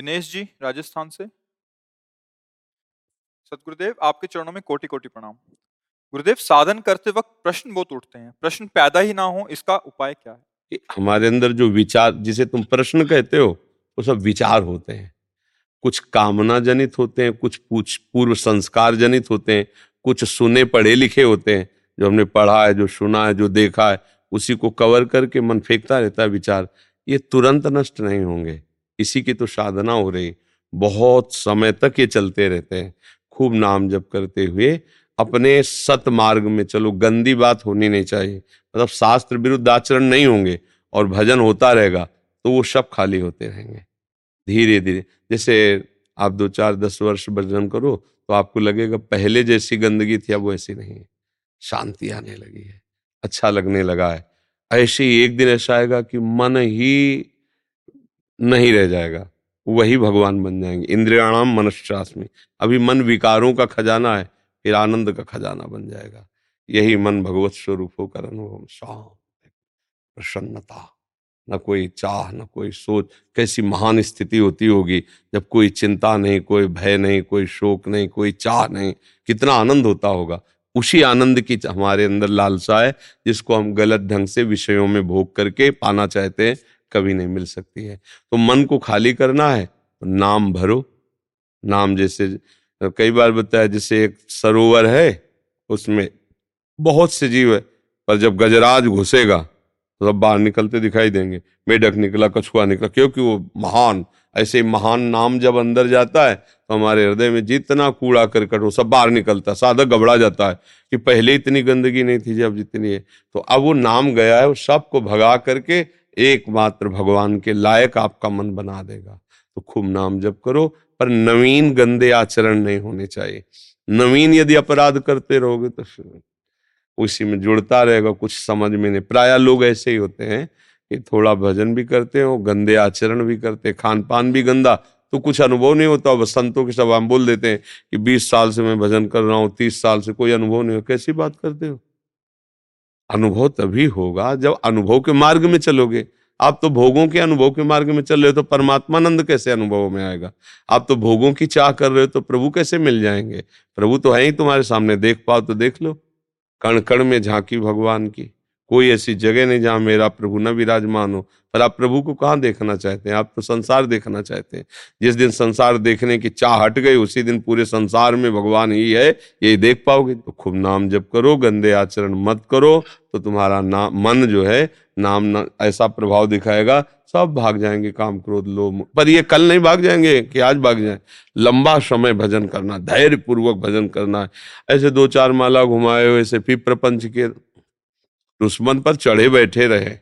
दिनेश जी, राजस्थान से। सतगुरुदेव, आपके चरणों में कोटि कोटि प्रणाम। गुरुदेव, साधन करते वक्त प्रश्न बहुत उठते हैं। प्रश्न पैदा ही ना हो, इसका उपाय क्या है? हमारे अंदर जो विचार, जिसे तुम प्रश्न कहते हो, वो सब विचार होते हैं। कुछ कामना जनित होते हैं, कुछ पूछ, पूर्व संस्कार जनित होते हैं, कुछ सुने पढ़े लिखे होते हैं। जो हमने पढ़ा है, जो सुना है, जो देखा है, उसी को कवर करके मन फेंकता रहता है विचार। ये तुरंत नष्ट नहीं होंगे। इसी की तो साधना हो रही। बहुत समय तक ये चलते रहते हैं। खूब नाम जप करते हुए अपने सत मार्ग में चलो, गंदी बात होनी नहीं चाहिए। मतलब शास्त्र विरुद्ध आचरण नहीं होंगे और भजन होता रहेगा तो वो सब खाली होते रहेंगे। धीरे धीरे। जैसे आप दो चार, दस वर्ष भजन करो तो आपको लगेगा पहले जैसी गंदगी थी, अब वैसी नहीं है। शांति आने लगी है। अच्छा लगने लगा है। ऐसे ही एक दिन ऐसा आएगा कि मन ही नहीं रह जाएगा। वही भगवान बन जाएँगे। इंद्रियाणाम मनश्चास्मी। अभी मन विकारों का खजाना है, फिर आनंद का खजाना बन जाएगा। यही मन भगवत स्वरूप होकर अनुभव। शांत, प्रसन्नता। न कोई चाह, न कोई सोच। कैसी महान स्थिति होती होगी, जब कोई चिंता नहीं, कोई भय नहीं, कोई शोक नहीं, कोई चाह नहीं। कितना आनंद होता होगा। उसी आनंद की हमारे अंदर लालसा है, जिसको हम गलत ढंग से विषयों में भोग करके पाना चाहते हैं। कभी नहीं मिल सकती है। तो मन को खाली करना है तो नाम भरो। नाम जैसे, कई बार बताया जैसे एक सरोवर है, उसमें बहुत से जीव है, पर जब गजराज घुसेगा तो सब बाहर निकलते दिखाई देंगे। मेढक निकला, कछुआ निकला, क्योंकि वो महान, ऐसे महान नाम जब अंदर जाता है तो हमारे हृदय में जितना कूड़ा करकट, वो सब बाहर निकलता है। साधक घबरा जाता है कि पहले इतनी गंदगी नहीं थी जब जितनी है। तो अब वो नाम गया है, वो सबको भगा करके एकमात्र भगवान के लायक आपका मन बना देगा। तो खूब नाम जप करो, पर नवीन गंदे आचरण नहीं होने चाहिए। नवीन यदि अपराध करते रहोगे तो उसी में जुड़ता रहेगा, कुछ समझ में नहीं। प्राय लोग ऐसे ही होते हैं कि थोड़ा भजन भी करते हो, गंदे आचरण भी करते खान पान भी गंदा तो कुछ अनुभव नहीं होता। बस संतों के सब हम बोल देते हैं कि बीस साल से मैं भजन कर रहा हूँ, तीस साल से कोई अनुभव नहीं हो कैसी बात करते हो? अनुभव तभी होगा जब अनुभव के मार्ग में चलोगे। आप तो भोगों के अनुभव के मार्ग में चल रहे हो तो परमात्मानंद कैसे अनुभव में आएगा? आप तो भोगों की चाह कर रहे हो तो प्रभु कैसे मिल जाएँगे? प्रभु तो है ही तुम्हारे सामने, देख पाओ तो देख लो। कण कण में झांकी भगवान की। कोई ऐसी जगह नहीं जहाँ मेरा प्रभु न विराजमान हो। पर आप प्रभु को कहाँ देखना चाहते हैं? आप तो संसार देखना चाहते हैं। जिस दिन संसार देखने की चाह हट गई उसी दिन पूरे संसार में भगवान ही है। यही देख पाओगे? तो खूब नाम जप करो गंदे आचरण मत करो। तो तुम्हारा नाम मन जो है नाम न, ऐसा प्रभाव दिखाएगा। सब भाग जाएँगे काम क्रोध लोभ। पर ये कल नहीं भाग जाएँगे कि आज भाग जाए? लंबा समय भजन करना धैर्य पूर्वक भजन करना। है ऐसे दो चार माला घुमाए हुए ऐसे फिर प्रपंच के दुश्मन पर चढ़े बैठे रहे।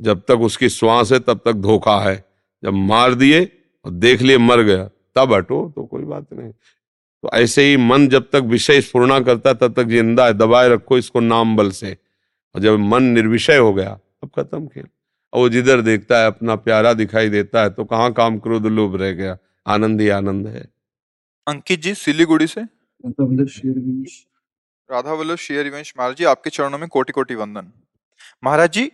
जब तक उसकी श्वास है तब तक धोखा है। जब मार दिए और देख लिए मर गया तब हटो तो कोई बात नहीं। तो ऐसे ही मन जब तक विषय स्फूर्णा करता तब तक ज़िंदा है दबाए रखो इसको नाम बल से। और जब मन निर्विषय हो गया अब खत्म खेल। और वो जिधर देखता है अपना प्यारा दिखाई देता है तो कहाँ काम क्रोध लोभ रह गया? आनंद ही आनंद है। अंकित जी सिलीगुड़ी से? राधा वल्लभ शेयरवंश महाराज जी, आपके चरणों में कोटि कोटि वंदन। महाराज जी,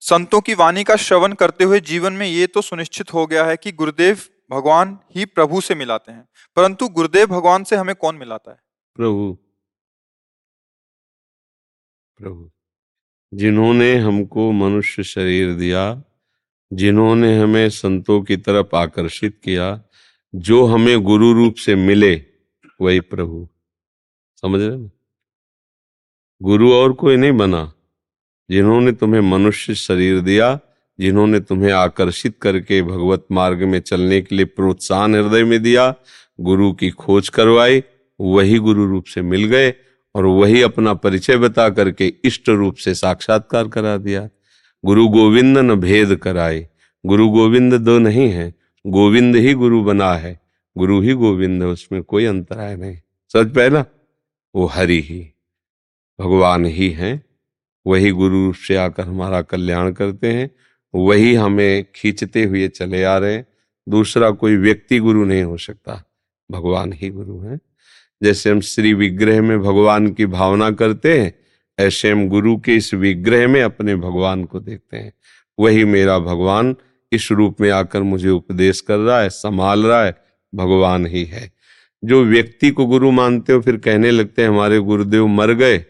संतों की वाणी का श्रवण करते हुए जीवन में ये तो सुनिश्चित हो गया है कि गुरुदेव भगवान ही प्रभु से मिलाते हैं, परंतु गुरुदेव भगवान से हमें कौन मिलाता है? प्रभु। प्रभु। जिन्होंने हमको मनुष्य शरीर दिया, जिन्होंने हमें संतों की तरफ़ आकर्षित किया, जो हमें गुरु रूप से मिले, वही प्रभु। समझ रहे ना गुरु और कोई नहीं बना। जिन्होंने तुम्हें मनुष्य शरीर दिया, जिन्होंने तुम्हें आकर्षित करके भगवत मार्ग में चलने के लिए प्रोत्साहन हृदय में दिया, गुरु की खोज करवाई, वही गुरु रूप से मिल गए और वही अपना परिचय बता करके इष्ट रूप से साक्षात्कार करा दिया। गुरु गोविंद न भेद कराए। गुरु गोविंद दो नहीं है, गोविंद ही गुरु बना है। गुरु ही गोविंद है उसमें कोई अंतराय नहीं। सच पहला, वो हरि ही। भगवान ही हैं। वही गुरु से आकर हमारा कल्याण करते हैं। वही हमें खींचते हुए चले आ रहे हैं। दूसरा कोई व्यक्ति गुरु नहीं हो सकता। भगवान ही गुरु हैं। जैसे हम श्री विग्रह में भगवान की भावना करते हैं, ऐसे हम गुरु के इस विग्रह में अपने भगवान को देखते हैं। वही मेरा भगवान इस रूप में आकर मुझे उपदेश कर रहा है, संभाल रहा है, भगवान ही है। जो व्यक्ति को गुरु मानते हो, फिर कहने लगते हैं, हमारे गुरुदेव मर गए।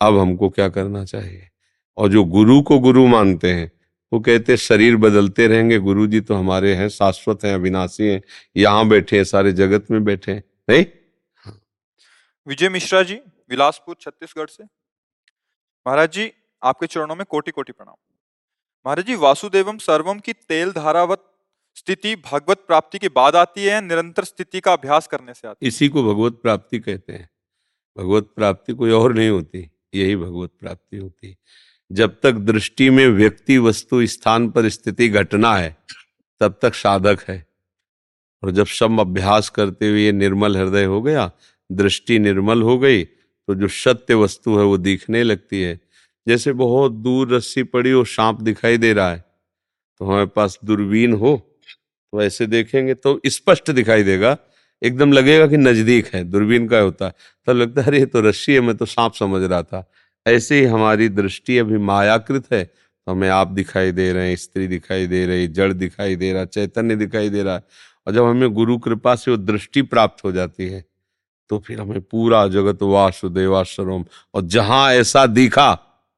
अब हमको क्या करना चाहिए? और जो गुरु को गुरु मानते हैं वो कहते शरीर बदलते रहेंगे गुरु जी तो हमारे हैं शाश्वत हैं अविनाशी हैं यहाँ बैठे हैं सारे जगत में बैठे हैं। नहीं? विजय मिश्रा जी विलासपुर छत्तीसगढ़ से। महाराज जी आपके चरणों में कोटि कोटि प्रणाम। महाराज जी वासुदेवम सर्वम की तेल धारावत स्थिति भगवत प्राप्ति के बाद आती है निरंतर स्थिति का अभ्यास करने से आती है? इसी को भगवत प्राप्ति कहते हैं। भगवत प्राप्ति कोई और नहीं होती। यही भगवत प्राप्ति होती है। जब तक दृष्टि में व्यक्ति वस्तु स्थान पर स्थिति घटना है, तब तक साधक है। और जब सम अभ्यास करते हुए निर्मल हृदय हो गया, दृष्टि निर्मल हो गई तो जो सत्य वस्तु है वो दिखने लगती है। जैसे बहुत दूर रस्सी पड़ी हो, सांप दिखाई दे रहा है तो हमारे पास दूरबीन हो तो ऐसे देखेंगे तो स्पष्ट दिखाई देगा एकदम लगेगा कि नज़दीक है, दूरबीन का होता है। तो लगता है, अरे तो रस्सी है, मैं तो सांप समझ रहा था। ऐसे ही हमारी दृष्टि अभी मायाकृत है। तो हमें आप दिखाई दे रहे हैं, स्त्री दिखाई दे रही, जड़ दिखाई दे रहा, चैतन्य दिखाई दे रहा है। और जब हमें गुरु कृपा से वो दृष्टि प्राप्त हो जाती है तो फिर हमें पूरा जगत वासुदेवाश्रम और जहाँ ऐसा दिखा,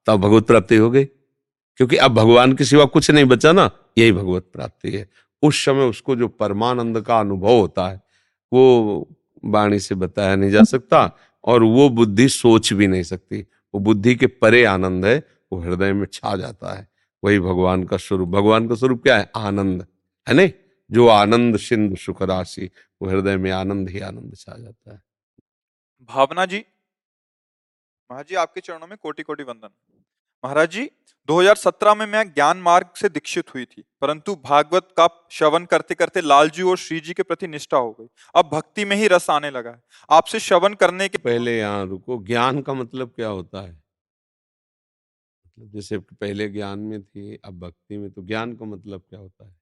तब भगवत प्राप्ति हो गई। क्योंकि अब भगवान के सिवा कुछ नहीं बचा ना, यही भगवत प्राप्ति है। उस समय उसको जो परमानंद का अनुभव होता है वो वाणी से बताया नहीं जा सकता और वो बुद्धि सोच भी नहीं सकती। वो बुद्धि के परे आनंद है, वो हृदय में छा जाता है। वही भगवान का स्वरूप। भगवान का स्वरूप क्या है? आनंद। है नहीं? जो आनंद सिंधु सुख राशि, वो हृदय में आनंद ही आनंद छा जाता है। भावना जी महाराज जी आपके चरणों में कोटि कोटि वंदन। महाराज जी 2017 में मैं ज्ञान मार्ग से दीक्षित हुई थी, परंतु भागवत का श्रवण करते करते लालजी और श्री जी के प्रति निष्ठा हो गई। अब भक्ति में ही रस आने लगा है। आपसे श्रवण करने के पहले यहाँ रुको। ज्ञान का मतलब क्या होता है? मतलब जैसे पहले ज्ञान में थी, अब भक्ति में तो ज्ञान का मतलब क्या होता है?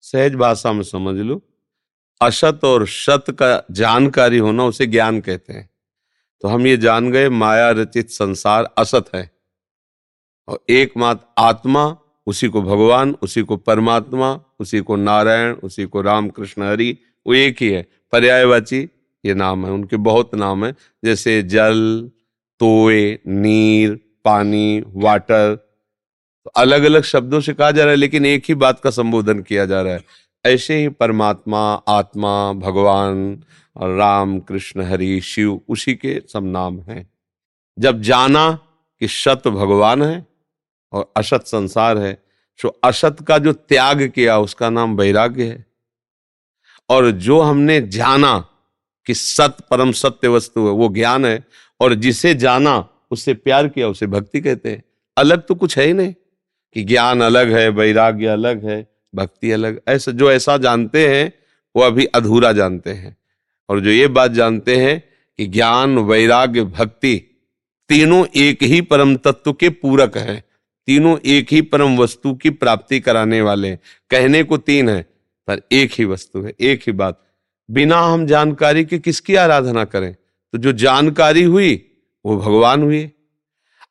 सहज भाषा में समझ लो। असत और शत का जानकारी होना, उसे ज्ञान कहते हैं। तो हम ये जान गए माया रचित संसार असत है। और एकमात्र आत्मा, उसी को भगवान, उसी को परमात्मा, उसी को नारायण, उसी को राम कृष्ण हरि, वो एक ही है। पर्यायवाची ये नाम है, उनके बहुत नाम है, जैसे जल, तोए, नीर, पानी, वाटर। तो अलग अलग शब्दों से कहा जा रहा है, लेकिन एक ही बात का संबोधन किया जा रहा है। ऐसे ही परमात्मा, आत्मा, भगवान राम, कृष्ण, हरि, शिव, उसी के सब नाम हैं। जब जाना कि सत भगवान है और असत संसार है तो असत का जो त्याग किया उसका नाम वैराग्य है। और जो हमने जाना कि सत परम सत्य वस्तु है, वो ज्ञान है, और जिसे जाना उससे प्यार किया, उसे भक्ति कहते हैं। अलग तो कुछ है ही नहीं कि ज्ञान अलग है, वैराग्य अलग है भक्ति अलग, ऐसा, जो ऐसा जानते हैं, वो अभी अधूरा जानते हैं। और जो ये बात जानते हैं कि ज्ञान, वैराग्य, भक्ति तीनों एक ही परम तत्व के पूरक हैं, तीनों एक ही परम वस्तु की प्राप्ति कराने वाले कहने को तीन है, पर एक ही वस्तु है, एक ही बात। बिना हम जानकारी के किसकी आराधना करें? तो जो जानकारी हुई, वो भगवान हुई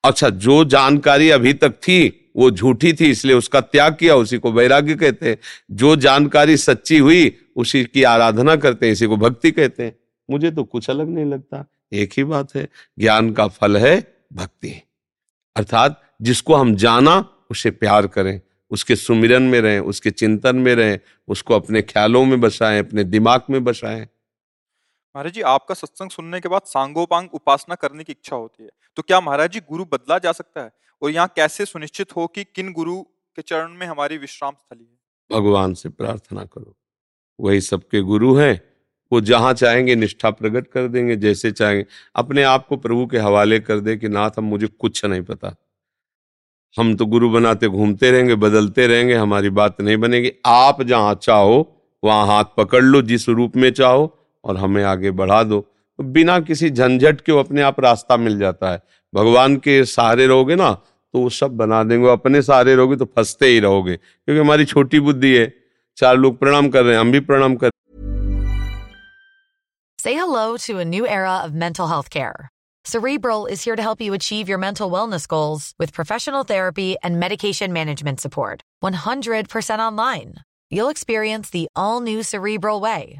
अच्छा जो जानकारी अभी तक थी वो झूठी थी, इसलिए उसका त्याग किया, उसी को वैराग्य कहते हैं। जो जानकारी सच्ची हुई, उसी की आराधना करते हैं, इसी को भक्ति कहते हैं। मुझे तो कुछ अलग नहीं लगता। एक ही बात है, ज्ञान का फल है भक्ति। अर्थात, जिसको हम जाना, उसे प्यार करें। उसके सुमिरन में रहें, उसके चिंतन में रहें, उसको अपने ख्यालों में बसाएँ, अपने दिमाग में बसाएँ। महाराज जी, आपका सत्संग सुनने के बाद सांगोपांग उपासना करने की इच्छा होती है। तो क्या महाराज जी, गुरु बदला जा सकता है? और यहाँ कैसे सुनिश्चित हो कि किन गुरु के चरण में हमारी विश्राम स्थली है? भगवान से प्रार्थना करो। वही सबके गुरु हैं, वो जहाँ चाहेंगे निष्ठा प्रकट कर देंगे, जैसे चाहेंगे। अपने आप को प्रभु के हवाले कर दे कि नाथ हम मुझे कुछ नहीं पता। हम तो गुरु बनाते, घूमते रहेंगे, बदलते रहेंगे, हमारी बात नहीं बनेगी। आप जहाँ चाहो, वहाँ हाथ पकड़ लो, जिस रूप में चाहो, और हमें आगे बढ़ा दो। बिना किसी झंझट के वो अपने आप रास्ता मिल जाता है भगवान के सहारे रहोगे ना तो वो सब बना देंगे अपने सहारे रहोगे तो फंसते ही रहोगे क्योंकि हमारी छोटी बुद्धि है चार लोग प्रणाम कर रहे हैं हम भी प्रणाम कर Say hello to a new era of mental health care. Cerebral is here to help you achieve your mental wellness goals with professional therapy and medication management support. 100% online. You'll experience the all new Cerebral Way,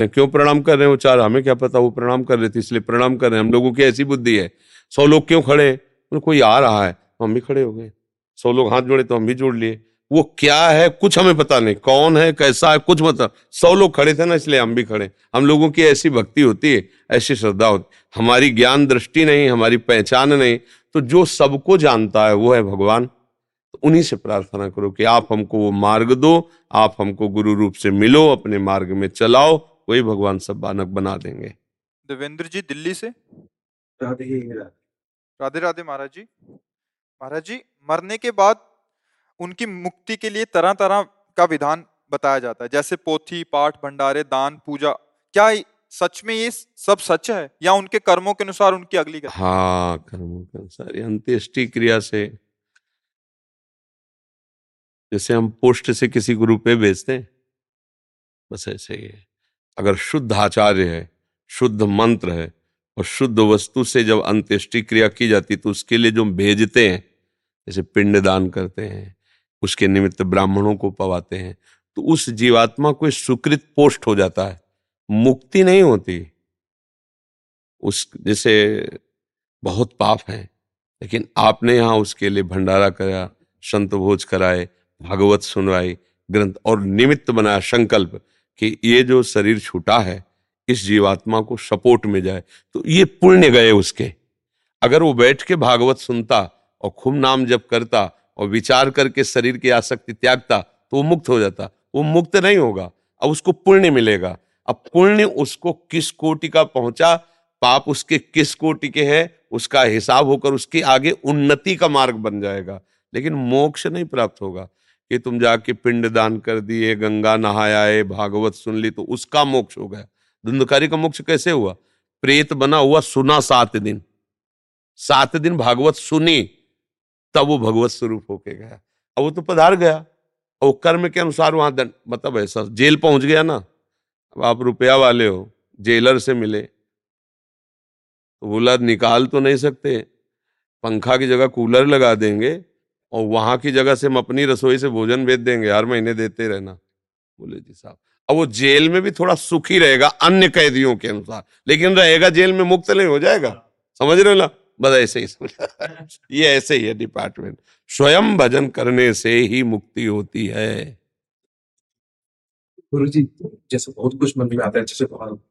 हैं क्यों प्रणाम कर रहे हो चार? हमें क्या पता? वो प्रणाम कर रहे थे, इसलिए प्रणाम कर रहे हैं। हम लोगों की ऐसी बुद्धि है। सौ लोग क्यों खड़े हैं? कोई आ रहा है तो हम भी खड़े हो गए। सौ लोग हाथ जोड़े तो हम भी जोड़ लिए। वो क्या है? कुछ हमें पता नहीं। कौन है? कैसा है? कुछ मतलब। सौ लोग खड़े थे ना, इसलिए हम भी खड़े। हम लोगों की ऐसी भक्ति होती है, ऐसी श्रद्धा होती हमारी ज्ञान दृष्टि नहीं, हमारी पहचान नहीं। तो जो सबको जानता है, वो है भगवान। तो उन्हीं से प्रार्थना करो कि आप हमको वो मार्ग दो, आप हमको गुरु रूप से मिलो, अपने मार्ग में चलाओ वही भगवान सब बानक बना देंगे। देवेंद्र जी दिल्ली से? राधे राधे। महाराज जी। महाराज जी मरने के बाद उनकी मुक्ति के लिए तरह तरह का विधान बताया जाता है। जैसे पोथी पाठ भंडारे दान पूजा। क्या सच में ये सब सच है? या उनके कर्मों के अनुसार उनकी अगली गति? हाँ कर्मों के अनुसार। ये अंत्येष्टि क्रिया से जैसे हम पोस्ट से किसी को रुपए भेजते हैं। बस ऐसे ही है। अगर शुद्ध आचार्य है, शुद्ध मंत्र है, और शुद्ध वस्तु से जब अंत्येष्टि क्रिया की जाती तो उसके लिए जो भेजते हैं, जैसे पिंड दान करते हैं, उसके निमित्त ब्राह्मणों को पवाते हैं तो उस जीवात्मा को सुकृत पोस्ट हो जाता है, मुक्ति नहीं होती। उस, जैसे बहुत पाप है, लेकिन आपने यहाँ उसके लिए भंडारा कराया संत भोज कराए, भागवत सुनवाई, ग्रंथ और निमित्त बनाया, संकल्प। कि ये जो शरीर छूटा है, इस जीवात्मा को सपोर्ट में जाए। तो ये पुण्य गए उसके। अगर वो बैठ के भागवत सुनता और खूब नाम जप करता और विचार करके शरीर की आसक्ति त्यागता तो वो मुक्त हो जाता। वो मुक्त नहीं होगा, अब उसको पुण्य मिलेगा। अब पुण्य उसको किस कोटि का पहुँचा? पाप उसके किस कोटि के है? उसका हिसाब होकर उसके आगे उन्नति का मार्ग बन जाएगा। लेकिन मोक्ष नहीं प्राप्त होगा। कि तुम जाके पिंड दान कर दिए, गंगा नहाया है भागवत सुन ली तो उसका मोक्ष हो गया। धुंधकारी का मोक्ष कैसे हुआ? प्रेत बना हुआ सुना सात दिन। सात दिन भागवत सुनी, तब वो भगवत स्वरूप होके गया। अब वो तो पधार गया। और कर्म के अनुसार वहाँ दंड मतलब ऐसा जेल पहुँच गया ना। अब आप रुपया वाले हो, जेलर से मिले। तो बोला, निकाल तो नहीं सकते। पंखा की जगह कूलर लगा देंगे और वहाँ की जगह से हम अपनी रसोई से भोजन भेज देंगे। हर महीने देते रहना। बोले जी साहब। अब वो जेल में भी थोड़ा सुखी रहेगा अन्य कैदियों के अनुसार। लेकिन रहेगा जेल में मुक्त नहीं हो जाएगा। समझ रहे हो ना? बस ऐसे ही समझ ये ऐसे ही है डिपार्टमेंट। स्वयं भजन करने से ही मुक्ति होती है। गुरु जी, जैसे बहुत कुछ मन में आता है जैसे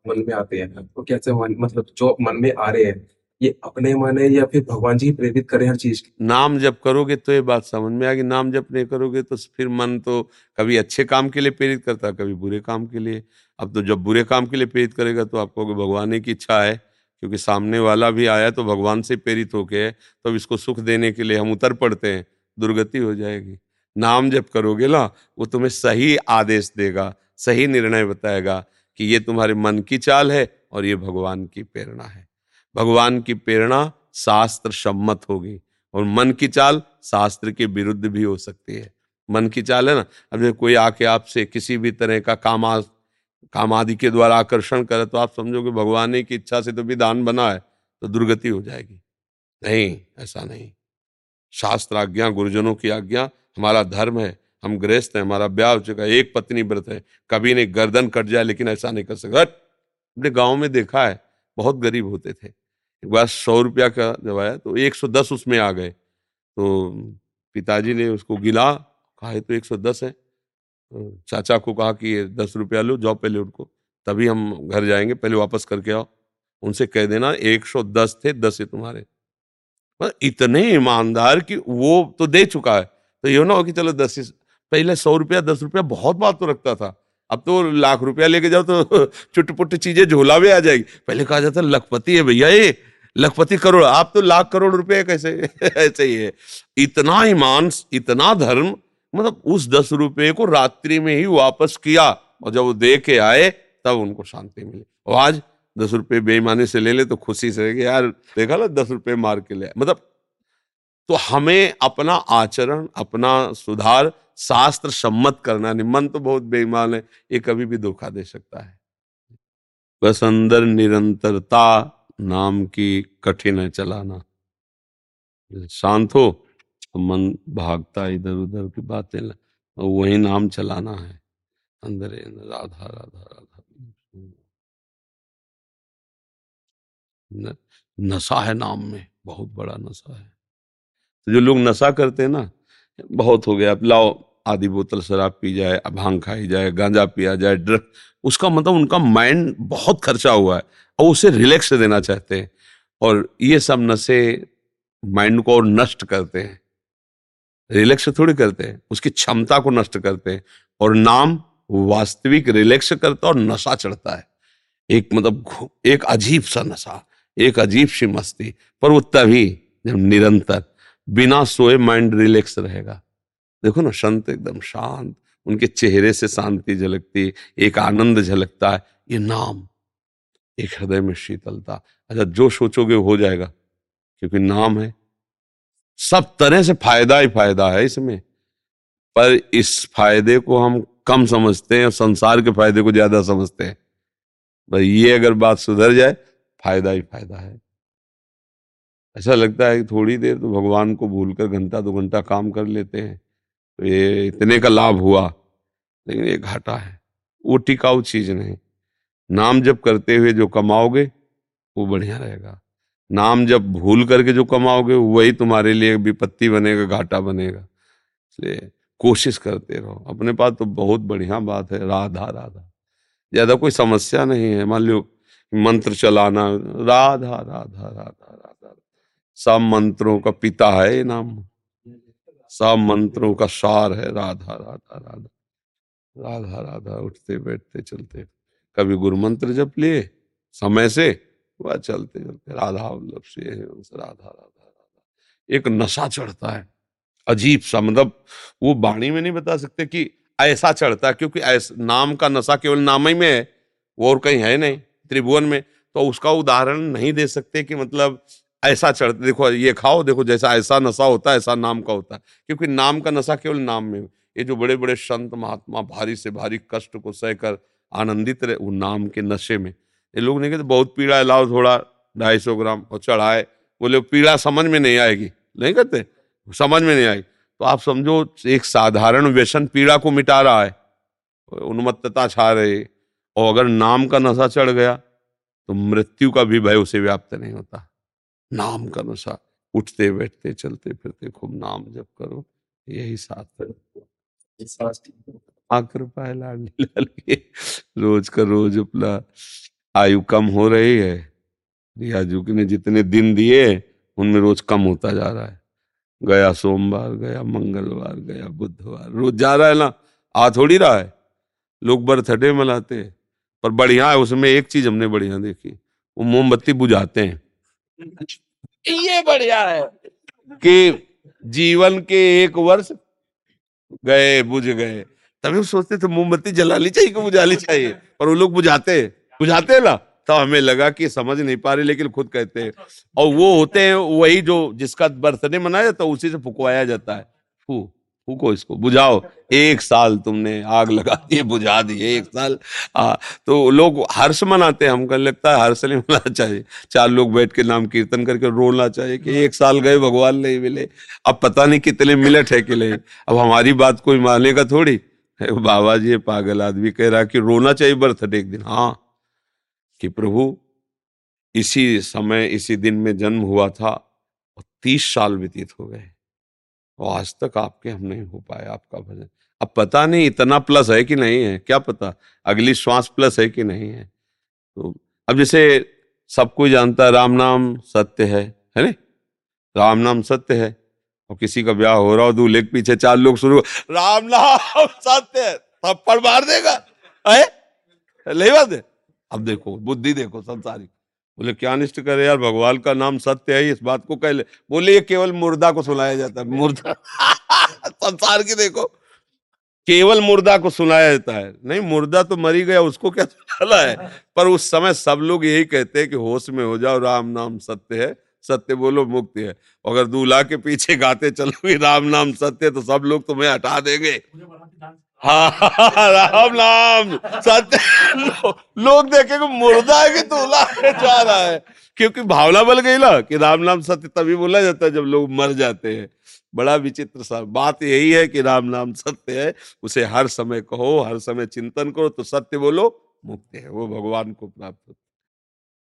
मन में आते हैं। तो कैसे मतलब जो मन में आ रहे हैं ये अपने मन है या फिर भगवान जी प्रेरित करें हर चीज़ की? नाम जब करोगे तो ये बात समझ में आएगी। नाम जब नहीं करोगे तो फिर मन तो कभी अच्छे काम के लिए प्रेरित करता कभी बुरे काम के लिए। अब तो जब बुरे काम के लिए प्रेरित करेगा तो आपको भगवान की इच्छा है, क्योंकि सामने वाला भी आया तो भगवान से प्रेरित होके तो अब इसको सुख देने के लिए हम उतर पड़ते हैं, दुर्गति हो जाएगी। नाम जब करोगे ना वो तुम्हें सही आदेश देगा, सही निर्णय बताएगा कि ये तुम्हारे मन की चाल है और ये भगवान की प्रेरणा है। भगवान की प्रेरणा शास्त्र सम्मत होगी और मन की चाल शास्त्र के विरुद्ध भी हो सकती है। मन की चाल है ना? अब जब कोई आके आपसे किसी भी तरह का कामा काम आदि के द्वारा आकर्षण करे तो आप समझोगे भगवान की इच्छा से तो विधान बना है तो दुर्गति हो जाएगी। नहीं, ऐसा नहीं। शास्त्र आज्ञा, गुरुजनों की आज्ञा, हमारा धर्म है, हम गृहस्थ हैं, हमारा ब्याह हो चुका है, एक पत्नी व्रत है, कभी नहीं गर्दन कट जाए लेकिन ऐसा नहीं कर सकता। अपने गाँव में देखा है, बहुत गरीब होते थे। बार सौ रुपया का जब आया तो एक सौ दस उसमें आ गए। तो पिताजी ने उसको गिला, कहा तो एक सौ दस है। तो चाचा को कहा कि, ये दस रुपया लो, जाओ पहले उनको, तभी हम घर जाएँगे, पहले वापस करके आओ। उनसे कह देना, एक सौ दस थे, दस है तुम्हारे। इतने ईमानदार कि वो तो दे चुका है। तो ये ना हो कि चलो दस पहले सौ रुपया, दस रुपया बहुत बात तो रखता था। अब तो लाख रुपया लेके जाओ तो चुटपुट चीज़ें झोला में आ जाएगी। पहले कहा जाता लखपति है भैया ये। लखपति करोड़, आप तो लाख करोड़ रुपए कैसे? ऐसे ही है। इतना ईमान, इतना धर्म मतलब उस दस रुपये को रात्रि में ही वापस किया और जब वो दे के आए, तब उनको शांति मिली। और आज दस रुपये बेईमानी से ले ले तो खुशी से यार, देखा ना, दस रुपये मार के ले मतलब तो हमें अपना आचरण, अपना सुधार, शास्त्र सम्मत करना नहीं मन तो बहुत बेईमान है, ये कभी भी धोखा दे सकता है। बस अंदर निरंतरता नाम की कठिन है चलाना। शांत हो, मन भागता इधर उधर की बातें वही नाम चलाना है। अंदर राधा राधा राधा नशा है नाम में, बहुत बड़ा नशा है। तो जो लोग नशा करते हैं ना, बहुत हो गया, अब लाओ, आधी बोतल शराब पी जाए, भाँग खाई जाए, गांजा पिया जाए ड्रग उसका मतलब उनका माइंड बहुत खर्चा हुआ है। और उसे रिलैक्स देना चाहते हैं। और ये सब नशे माइंड को और नष्ट करते हैं। रिलैक्स थोड़ी करते हैं, उसकी क्षमता को नष्ट करते हैं। और नाम वास्तविक रिलैक्स करता और नशा चढ़ता है। एक मतलब एक अजीब सा नशा, एक अजीब सी मस्ती, पर वो तभी जब निरंतर, बिना सोए माइंड रिलैक्स रहेगा। देखो ना, संत एकदम शांत, उनके चेहरे से शांति झलकती, एक आनंद झलकता है। ये नाम एक हृदय में शीतलता। अच्छा जो सोचोगे हो जाएगा, क्योंकि नाम है। सब तरह से फ़ायदा ही फ़ायदा है इसमें। पर इस फ़ायदे को हम कम समझते हैं और संसार के फ़ायदे को ज़्यादा समझते हैं। पर ये अगर बात सुधर जाए, फ़ायदा ही फ़ायदा है। ऐसा लगता है कि थोड़ी देर तो भगवान को भूलकर घंटा दो घंटा काम कर लेते हैं। तो ये इतने का लाभ हुआ, लेकिन ये घाटा है। वो टिकाऊ चीज़ नहीं। नाम जब करते हुए जो कमाओगे, वो बढ़िया रहेगा। नाम जब भूल करके जो कमाओगे, वही तुम्हारे लिए विपत्ति बनेगा, घाटा बनेगा। इसलिए कोशिश करते रहो। अपने पास तो बहुत बढ़िया बात है, राधा राधा। ज़्यादा कोई समस्या नहीं है। मान लो मंत्र चलाना, राधा राधा राधा राधा। सब मंत्रों का पिता है ये नाम। सब मंत्रों का सार है, राधा राधा राधा। राधा राधा, उठते, बैठते, चलते। कभी गुरु मंत्र जप लिए, समय से, वह चलते चलते, राधा वल्लभ से राधा राधा राधा। एक नशा चढ़ता है, अजीब सा मतलब वो वाणी में नहीं बता सकते कि ऐसा चढ़ता है, क्योंकि ऐसा, नाम का नशा केवल नाम ही में है, वो और कहीं है नहीं, त्रिभुवन में तो उसका उदाहरण नहीं दे सकते कि मतलब ऐसा चढ़ते, देखो ये खाओ, देखो जैसा ऐसा नशा होता है, ऐसा नाम का होता है, क्योंकि नाम का नशा केवल नाम में ये जो बड़े बड़े संत महात्मा, भारी से भारी कष्ट को सहकर आनंदित रहे वो नाम के नशे में। ये लोग नहीं कहते बहुत पीड़ा है लाओ थोड़ा ढाई सौ ग्राम और चढ़ाए। बोले पीड़ा समझ में नहीं आएगी। नहीं कहते? समझ में नहीं आई। तो आप समझो एक साधारण व्यसन पीड़ा को मिटा रहा है उन्मत्तता छा रही और अगर नाम का नशा चढ़ गया तो मृत्यु का भी भय उसे व्याप्त नहीं होता। नाम का नशा उठते बैठते चलते फिरते खूब नाम जप करो यही साथ है। कृपा है लाडली लाल रोज का रोज अपना आयु कम हो रही है। रियाजू ने जितने दिन दिए उनमें रोज कम होता जा रहा है। गया सोमवार गया मंगलवार गया बुधवार रोज जा रहा है ना आ थोड़ी रहा है। लोग बर्थडे मनाते हैं पर बढ़िया है उसमें एक चीज़ हमने बढ़िया देखी वो मोमबत्ती बुझाते हैं। ये बढ़िया है। कि जीवन के एक वर्ष गए बुझ गए तभी वो सोचते थे मोमबत्ती जलानी चाहिए कि बुझानी चाहिए। पर वो लोग बुझाते बुझाते ना। तो हमें लगा कि समझ नहीं पा रहे लेकिन खुद कहते हैं। और वो होते हैं वही जो जिसका बर्थडे मनाया जाता है उसी से फुकवाया जाता है। फू फूको इसको बुझाओ। एक साल तुमने आग लगा दी बुझा दी एक साल। आ, तो लोग हर्ष मनाते हैं हमको लगता है हर्ष नहीं मनाना चाहिए। चार लोग बैठ के नाम कीर्तन करके रोना चाहिए कि एक साल गए भगवान नहीं मिले। अब पता नहीं कितने मिले ठेके ले अब हमारी बात कोई मानेगा थोड़ी। बाबा जी पागल आदमी कह रहा कि रोना चाहिए बर्थडे एक दिन। हाँ कि प्रभु, इसी समय, इसी दिन में जन्म हुआ था और तीस साल व्यतीत हो गए। और आज तक आपके हम नहीं हो पाए, आपका भजन। अब पता नहीं इतना प्लस है कि नहीं है, क्या पता? अगली श्वास प्लस है कि नहीं है? तो अब जैसे सब कोई जानता है, राम नाम सत्य है है नहीं? राम नाम सत्य है। और किसी का ब्याह हो रहा हो, दूल्हे के पीछे चार लोग शुरू राम नाम, सत्य थप्पड़ मार देगा। है? बात है। अब देखो, बुद्धि देखो, संसारी। बोले, क्या निष्ठ करे यार? भगवान का नाम सत्य है, इस बात को कह ले। बोले, ये केवल मुर्दा को सुनाया जाता है। मुर्दा। संसार की देखो। केवल मुर्दा को सुनाया जाता है। नहीं, मुर्दा तो मरी गया, उसको क्या सुनाना है? पर उस समय सब लोग यही कहते हैं कि होश में हो जाओ, राम नाम सत्य है। सत्य बोलो मुक्ति है। अगर दूल्हा के पीछे गाते चलोगे राम नाम सत्य तो सब लोग तुम्हें हटा देंगे। हाँ राम नाम सत्य। लो, लोग देखेंगे मुर्दा है कि दूल्हा जा रहा है। क्योंकि भावना बल गई ना कि राम नाम सत्य तभी बोला जाता है जब लोग मर जाते हैं। बड़ा विचित्र सा बात यही है कि राम नाम सत्य है उसे हर समय कहो हर समय चिंतन करो तो सत्य बोलो मुक्ति है। वो भगवान को प्राप्त होता